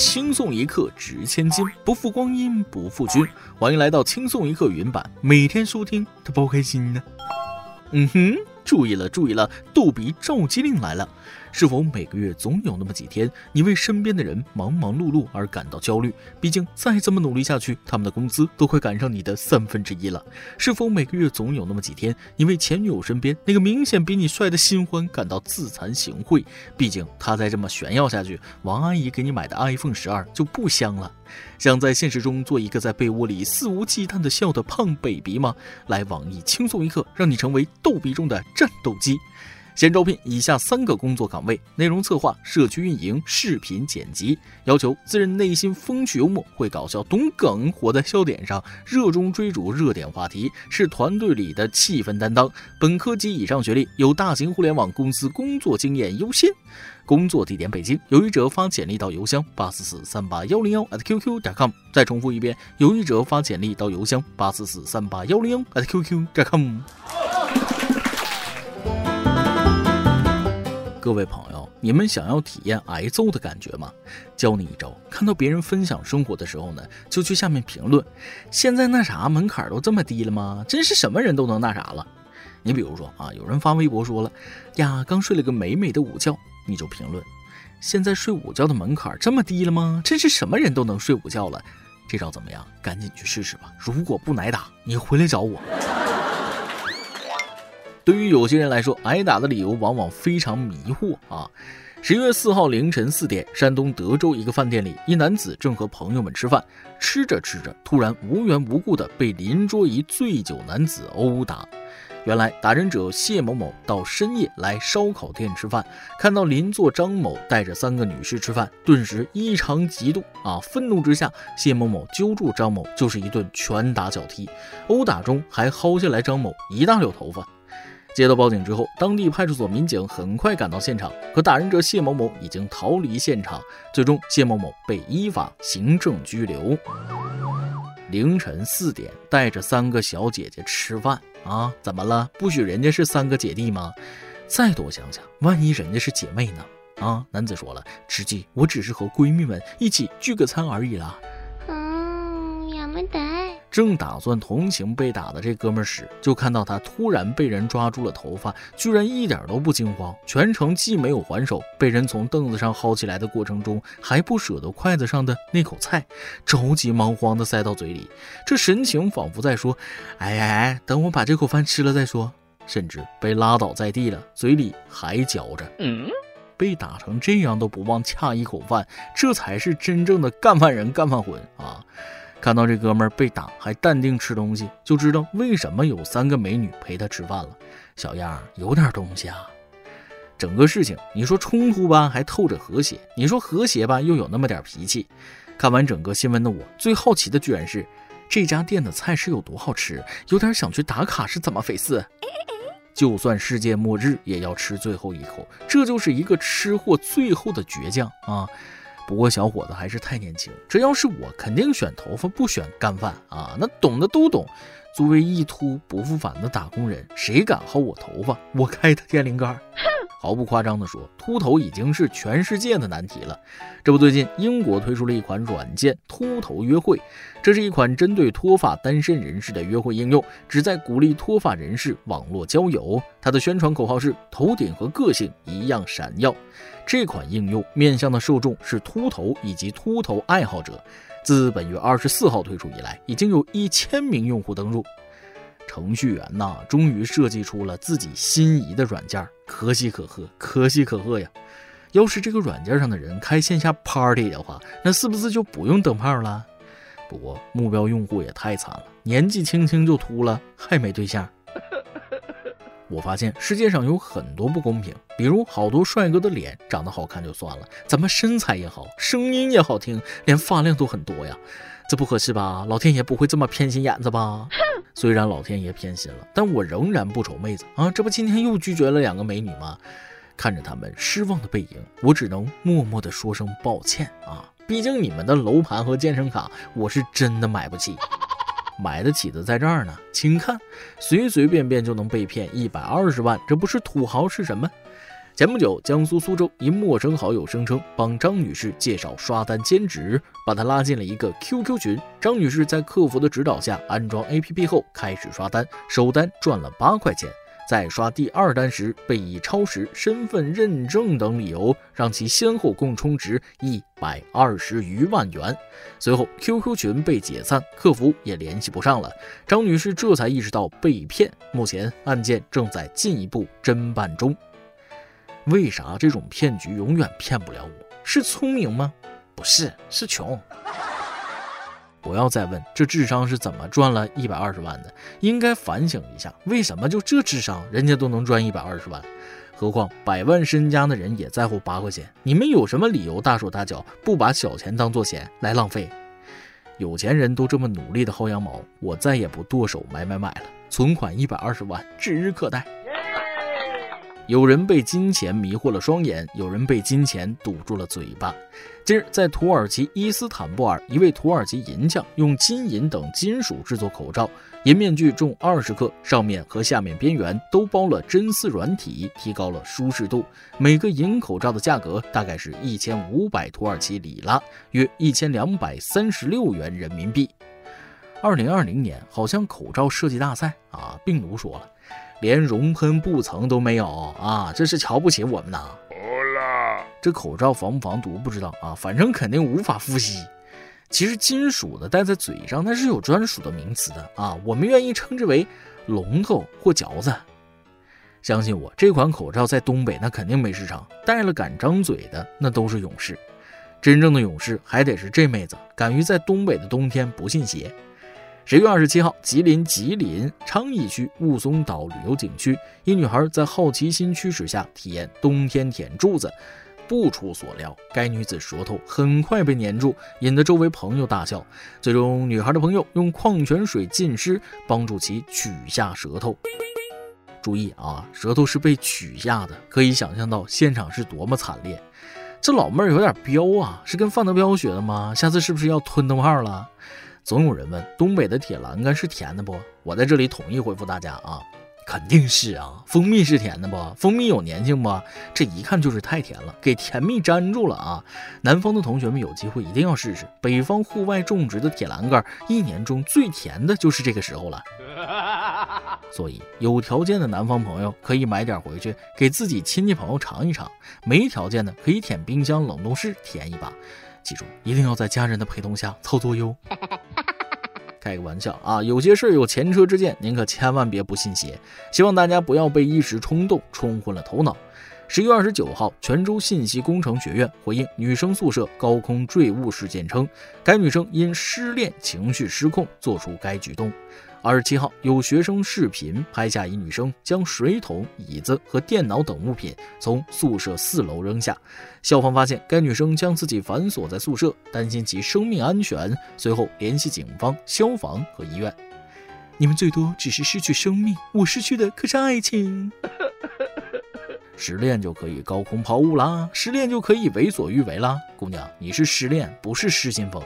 轻松一刻值千金，不负光阴不负君。欢迎来到轻松一刻云版，每天收听，都包开心呢。嗯哼。注意了，注意了，逗比召集令来了！是否每个月总有那么几天，你为身边的人忙忙碌碌而感到焦虑？毕竟再这么努力下去，他们的工资都快赶上你的三分之一了。是否每个月总有那么几天，你为前女友身边那个明显比你帅的新欢感到自惭形秽？毕竟他再这么炫耀下去，王阿姨给你买的 iPhone 十二就不香了。想在现实中做一个在被窝里肆无忌惮的笑的胖 baby 吗？来网易轻松一刻，让你成为逗比中的战斗机。现招聘以下三个工作岗位：内容策划、社区运营、视频剪辑。要求自认内心风趣幽默，会搞笑，懂梗，活在笑点上，热衷追逐热点话题，是团队里的气氛担当。本科及以上学历，有大型互联网公司工作经验优先。工作地点北京，有意者发简历到邮箱八四四三八幺零幺 @QQ 点 com。再重复一遍，有意者发简历到邮箱八四四三八幺零幺 @QQ 点 com。各位朋友，你们想要体验挨揍的感觉吗？教你一招，看到别人分享生活的时候呢，就去下面评论。现在那啥门槛都这么低了吗？真是什么人都能那啥了。你比如说啊，有人发微博说了呀，刚睡了个美美的午觉。你就评论，现在睡午觉的门槛这么低了吗？真是什么人都能睡午觉了，这招怎么样？赶紧去试试吧！如果不挨打，你回来找我。对于有些人来说，挨打的理由往往非常迷惑啊。十一月四号凌晨四点，山东德州一个饭店里，一男子正和朋友们吃饭，吃着吃着，突然无缘无故的被邻桌一醉酒男子殴打。原来打人者谢某某到深夜来烧烤店吃饭，看到邻座张某带着三个女士吃饭，顿时异常嫉妒啊！愤怒之下，谢某某揪住张某就是一顿拳打脚踢，殴打中还薅下来张某一大绺头发。接到报警之后，当地派出所民警很快赶到现场，可打人者谢某某已经逃离现场，最终谢某某被依法行政拘留。凌晨四点，带着三个小姐姐吃饭。啊，怎么了？不许人家是三个姐弟吗？再多想想，万一人家是姐妹呢？啊，男子说了，直接我只是和闺蜜们一起聚个餐而已啦。正打算同情被打的这哥们时，就看到他突然被人抓住了头发，居然一点都不惊慌，全程既没有还手，被人从凳子上薅起来的过程中还不舍得筷子上的那口菜，着急忙慌地塞到嘴里，这神情仿佛在说：“哎哎哎，等我把这口饭吃了再说。”甚至被拉倒在地了，嘴里还嚼着。被打成这样都不忘恰一口饭，这才是真正的干饭人干饭魂啊！看到这哥们儿被打还淡定吃东西，就知道为什么有三个美女陪他吃饭了。小样儿有点东西啊！整个事情你说冲突吧，还透着和谐；你说和谐吧，又有那么点脾气。看完整个新闻的我，最好奇的居然是这家店的菜是有多好吃，有点想去打卡是怎么回事？就算世界末日也要吃最后一口，这就是一个吃货最后的倔强啊！不过小伙子还是太年轻，这要是我，肯定选头发不选干饭啊！那懂的都懂。作为一秃不复返的打工人，谁敢薅我头发，我开他天灵盖！毫不夸张地说，秃头已经是全世界的难题了。这不，最近英国推出了一款软件“秃头约会”，这是一款针对脱发单身人士的约会应用，旨在鼓励脱发人士网络交友。它的宣传口号是“头顶和个性一样闪耀”。这款应用面向的受众是秃头以及秃头爱好者。自本月二十四号推出以来，已经有一千名用户登录。程序员呐，终于设计出了自己心仪的软件，可喜可贺，可喜可贺呀！要是这个软件上的人开线下 party 的话，那是不是就不用灯泡了？不过目标用户也太惨了，年纪轻轻就秃了，还没对象。我发现世界上有很多不公平，比如好多帅哥的脸长得好看就算了，咱们身材也好，声音也好听，连发量都很多呀？这不合适吧？老天爷不会这么偏心眼子吧？虽然老天爷偏心了，但我仍然不愁妹子啊！这不今天又拒绝了两个美女吗？看着他们失望的背影，我只能默默的说声抱歉啊！毕竟你们的楼盘和健身卡，我是真的买不起。买得起的在这儿呢，请看，随随便便就能被骗一百二十万，这不是土豪是什么？前不久，江苏苏州一陌生好友声称帮张女士介绍刷单兼职，把她拉进了一个 QQ 群。张女士在客服的指导下安装 APP 后开始刷单，首单赚了八块钱。在刷第二单时，被以超时、身份认证等理由让其先后共充值一百二十余万元。随后，QQ 群被解散，客服也联系不上了。张女士这才意识到被骗。目前案件正在进一步侦办中。为啥这种骗局永远骗不了我？是聪明吗？不是，是穷。不要再问这智商是怎么赚了一百二十万的，应该反省一下，为什么就这智商，人家都能赚一百二十万？何况百万身家的人也在乎八块钱，你们有什么理由大手大脚，不把小钱当做钱来浪费？有钱人都这么努力的薅羊毛，我再也不剁手买买买了，存款一百二十万指日可待。有人被金钱迷惑了双眼，有人被金钱堵住了嘴巴。近日，在土耳其伊斯坦布尔，一位土耳其银匠用金银等金属制作口罩，银面具重二十克，上面和下面边缘都包了真丝软体，提高了舒适度。每个银口罩的价格大概是一千五百土耳其里拉，约一千两百三十六元人民币。二零二零年，好像口罩设计大赛啊，病毒说了。连熔喷布层都没有啊！这是瞧不起我们呐！这口罩防不防毒不知道啊，反正肯定无法呼吸。其实金属的戴在嘴上它是有专属的名词的啊，我们愿意称之为龙头或嚼子。相信我，这款口罩在东北那肯定没市场，戴了敢张嘴的那都是勇士。真正的勇士还得是这妹子，敢于在东北的冬天不信邪。十月二十七号，吉林吉林昌邑区雾凇岛旅游景区，一女孩在好奇心驱使下体验冬天舔柱子，不出所料，该女子舌头很快被粘住，引得周围朋友大笑。最终，女孩的朋友用矿泉水浸湿，帮助其取下舌头。注意啊，舌头是被取下的，可以想象到现场是多么惨烈。这老妹儿有点彪啊，是跟范德彪学的吗？下次是不是要吞灯泡了？总有人问东北的铁栏杆是甜的不？我在这里统一回复大家啊，肯定是啊。蜂蜜是甜的不？蜂蜜有粘性不？这一看就是太甜了，给甜蜜粘住了啊。南方的同学们有机会一定要试试，北方户外种植的铁栏杆，一年中最甜的就是这个时候了。所以有条件的南方朋友可以买点回去给自己亲戚朋友尝一尝，没条件的可以舔冰箱冷冻室舔一把。记住，一定要在家人的陪同下操作哟。开个玩笑啊，有些事有前车之鉴，您可千万别不信邪。希望大家不要被一时冲动冲昏了头脑。十月二十九号，泉州信息工程学院回应女生宿舍高空坠物事件称，该女生因失恋情绪失控做出该举动。二十七号，有学生视频拍下一女生将水桶、椅子和电脑等物品从宿舍四楼扔下。校方发现该女生将自己反锁在宿舍，担心其生命安全，随后联系警方、消防和医院。你们最多只是失去生命，我失去的可是爱情。失恋就可以高空抛物啦，失恋就可以为所欲为啦。姑娘，你是失恋，不是失心疯。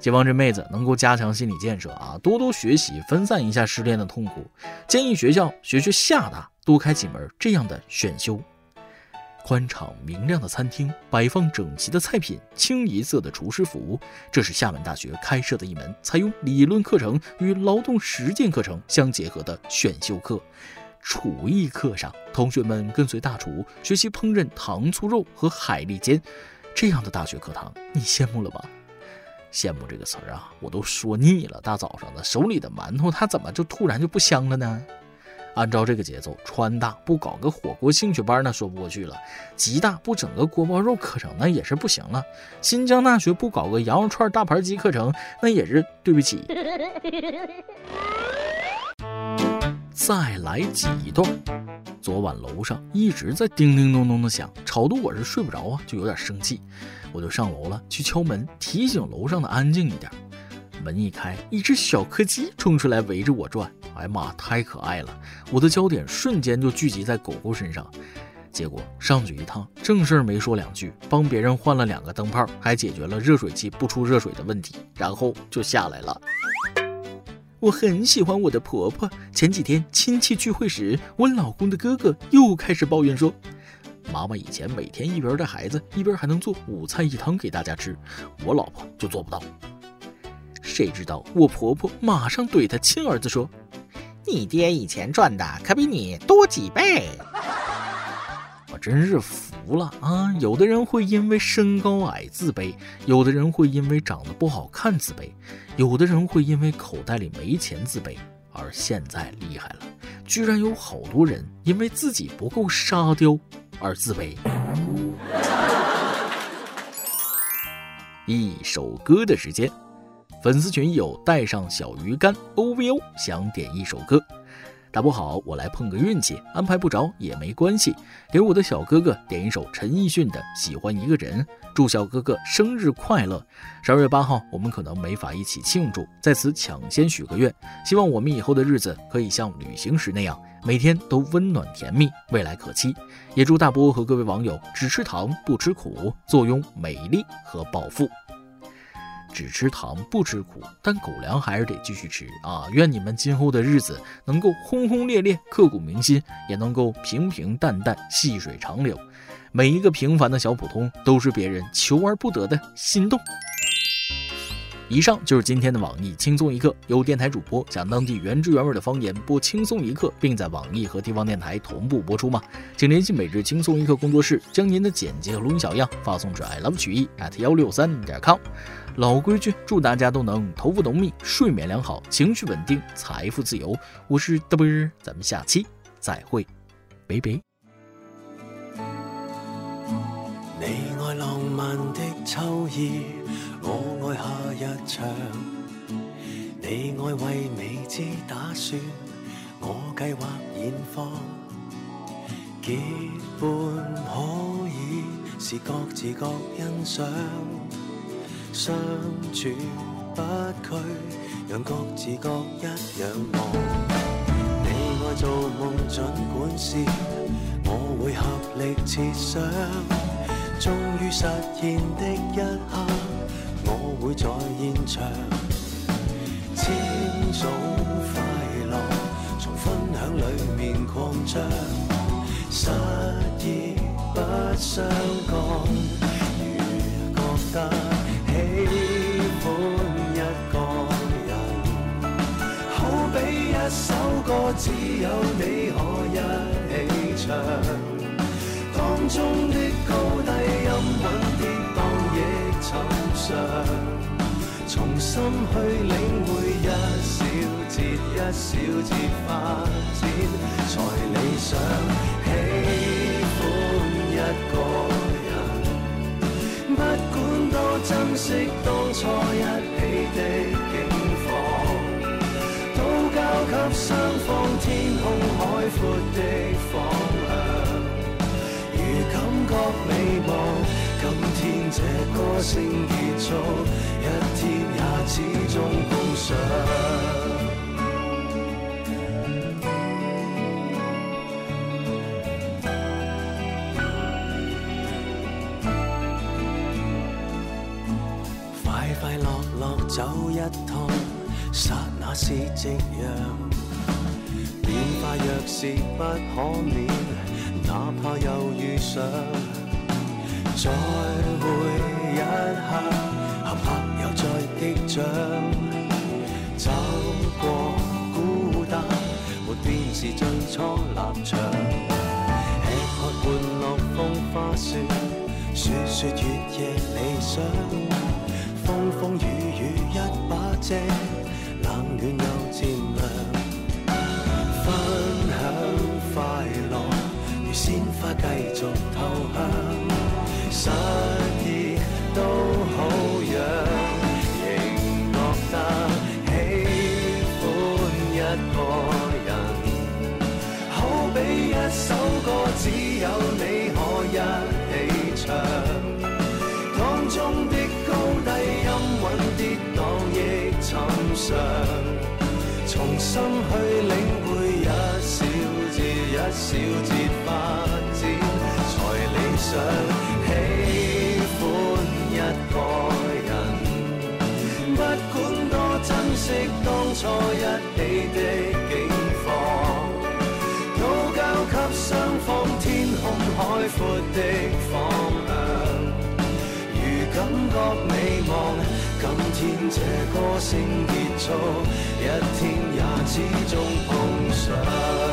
希望这妹子能够加强心理建设啊，多多学习，分散一下失恋的痛苦。建议学校学学厦大，多开几门这样的选修。宽敞明亮的餐厅，摆放整齐的菜品，清一色的厨师服，这是厦门大学开设的一门采用理论课程与劳动实践课程相结合的选修课。厨艺课上，同学们跟随大厨学习烹饪糖醋肉和海蛎煎，这样的大学课堂，你羡慕了吧？羡慕这个词儿啊，我都说腻了。大早上的，手里的馒头它怎么就突然就不香了呢？按照这个节奏，川大不搞个火锅兴趣班那说不过去了；吉大不整个锅包肉课程那也是不行了；新疆大学不搞个羊肉串大盘鸡课程那也是对不起。再来几段。昨晚楼上一直在叮叮咚咚的响，吵得我是睡不着啊，就有点生气。我就上楼了，去敲门，提醒楼上的安静一点。门一开，一只小柯基冲出来围着我转。哎呀妈，太可爱了！我的焦点瞬间就聚集在狗狗身上。结果上去一趟，正事儿没说两句，帮别人换了两个灯泡，还解决了热水器不出热水的问题，然后就下来了。我很喜欢我的婆婆。前几天亲戚聚会时，我老公的哥哥又开始抱怨说。妈妈以前每天一边带孩子，一边还能做五菜一汤给大家吃，我老婆就做不到。谁知道我婆婆马上对她亲儿子说：“你爹以前赚的可比你多几倍。”我真是服了啊！有的人会因为身高矮自卑，有的人会因为长得不好看自卑，有的人会因为口袋里没钱自卑。而现在厉害了，居然有好多人因为自己不够沙雕而自卑。一首歌的时间，粉丝群有带上小鱼干 O V O 想点一首歌。大不好，我来碰个运气，安排不着也没关系。给我的小哥哥点一首陈奕迅的《喜欢一个人》，祝小哥哥生日快乐。十二月八号，我们可能没法一起庆祝，在此抢先许个愿，希望我们以后的日子可以像旅行时那样，每天都温暖甜蜜，未来可期。也祝大波和各位网友只吃糖不吃苦，坐拥美丽和暴富。只吃糖不吃苦，但狗粮还是得继续吃啊！愿你们今后的日子能够轰轰烈烈、刻骨铭心，也能够平平淡淡、细水长流。每一个平凡的小普通，都是别人求而不得的心动。以上就是今天的网易轻松一刻，有电台主播讲当地原汁原味的方言播轻松一刻，并在网易和地方电台同步播出吗？请联系每日轻松一刻工作室，将您的简介和录音小样发送至 i love 曲艺 at 幺六三点 com。老规矩，祝大家都能头发浓密、睡眠良好、情绪稳定、财富自由。我是嘚啵，咱们下期再会，拜拜。你爱浪漫的秋意，我爱夏日长。你爱为未知打算，我计划现放。结伴可以是各自各欣赏。相处不拘，让各自各一样忙。你爱做梦，尽管是，我会合力设想。终于实现的一刻，我会在现场。千种快乐，从分享里面扩张。失意不相干，如觉得。只有你可一起唱，当中的高低音韵跌宕亦寻常，重新去领会一小节一小节发展才理想。喜欢一个人，不管多珍惜当初一起的双方天空海阔的方向，如感觉美梦，今天这歌声结束，一天也始终碰上。快快乐乐走一趟，刹那是夕阳。变化若是不可免，哪怕又遇上，再会一刻，合拍又再击掌，走过孤单，没变是最初立场。吃喝玩乐风花雪，说说月夜理想，风风雨雨一把遮，暖又渐凉。分享快乐，如鲜花继续透香，失意都好样，仍觉得喜欢一个人，好比一首歌只有你可一心去领会一小节一小节发展才理想喜欢一个人不管多珍惜当初一起的境况都交给双方天空海阔的方向如感觉美望今天这歌声结束一天也始终碰上。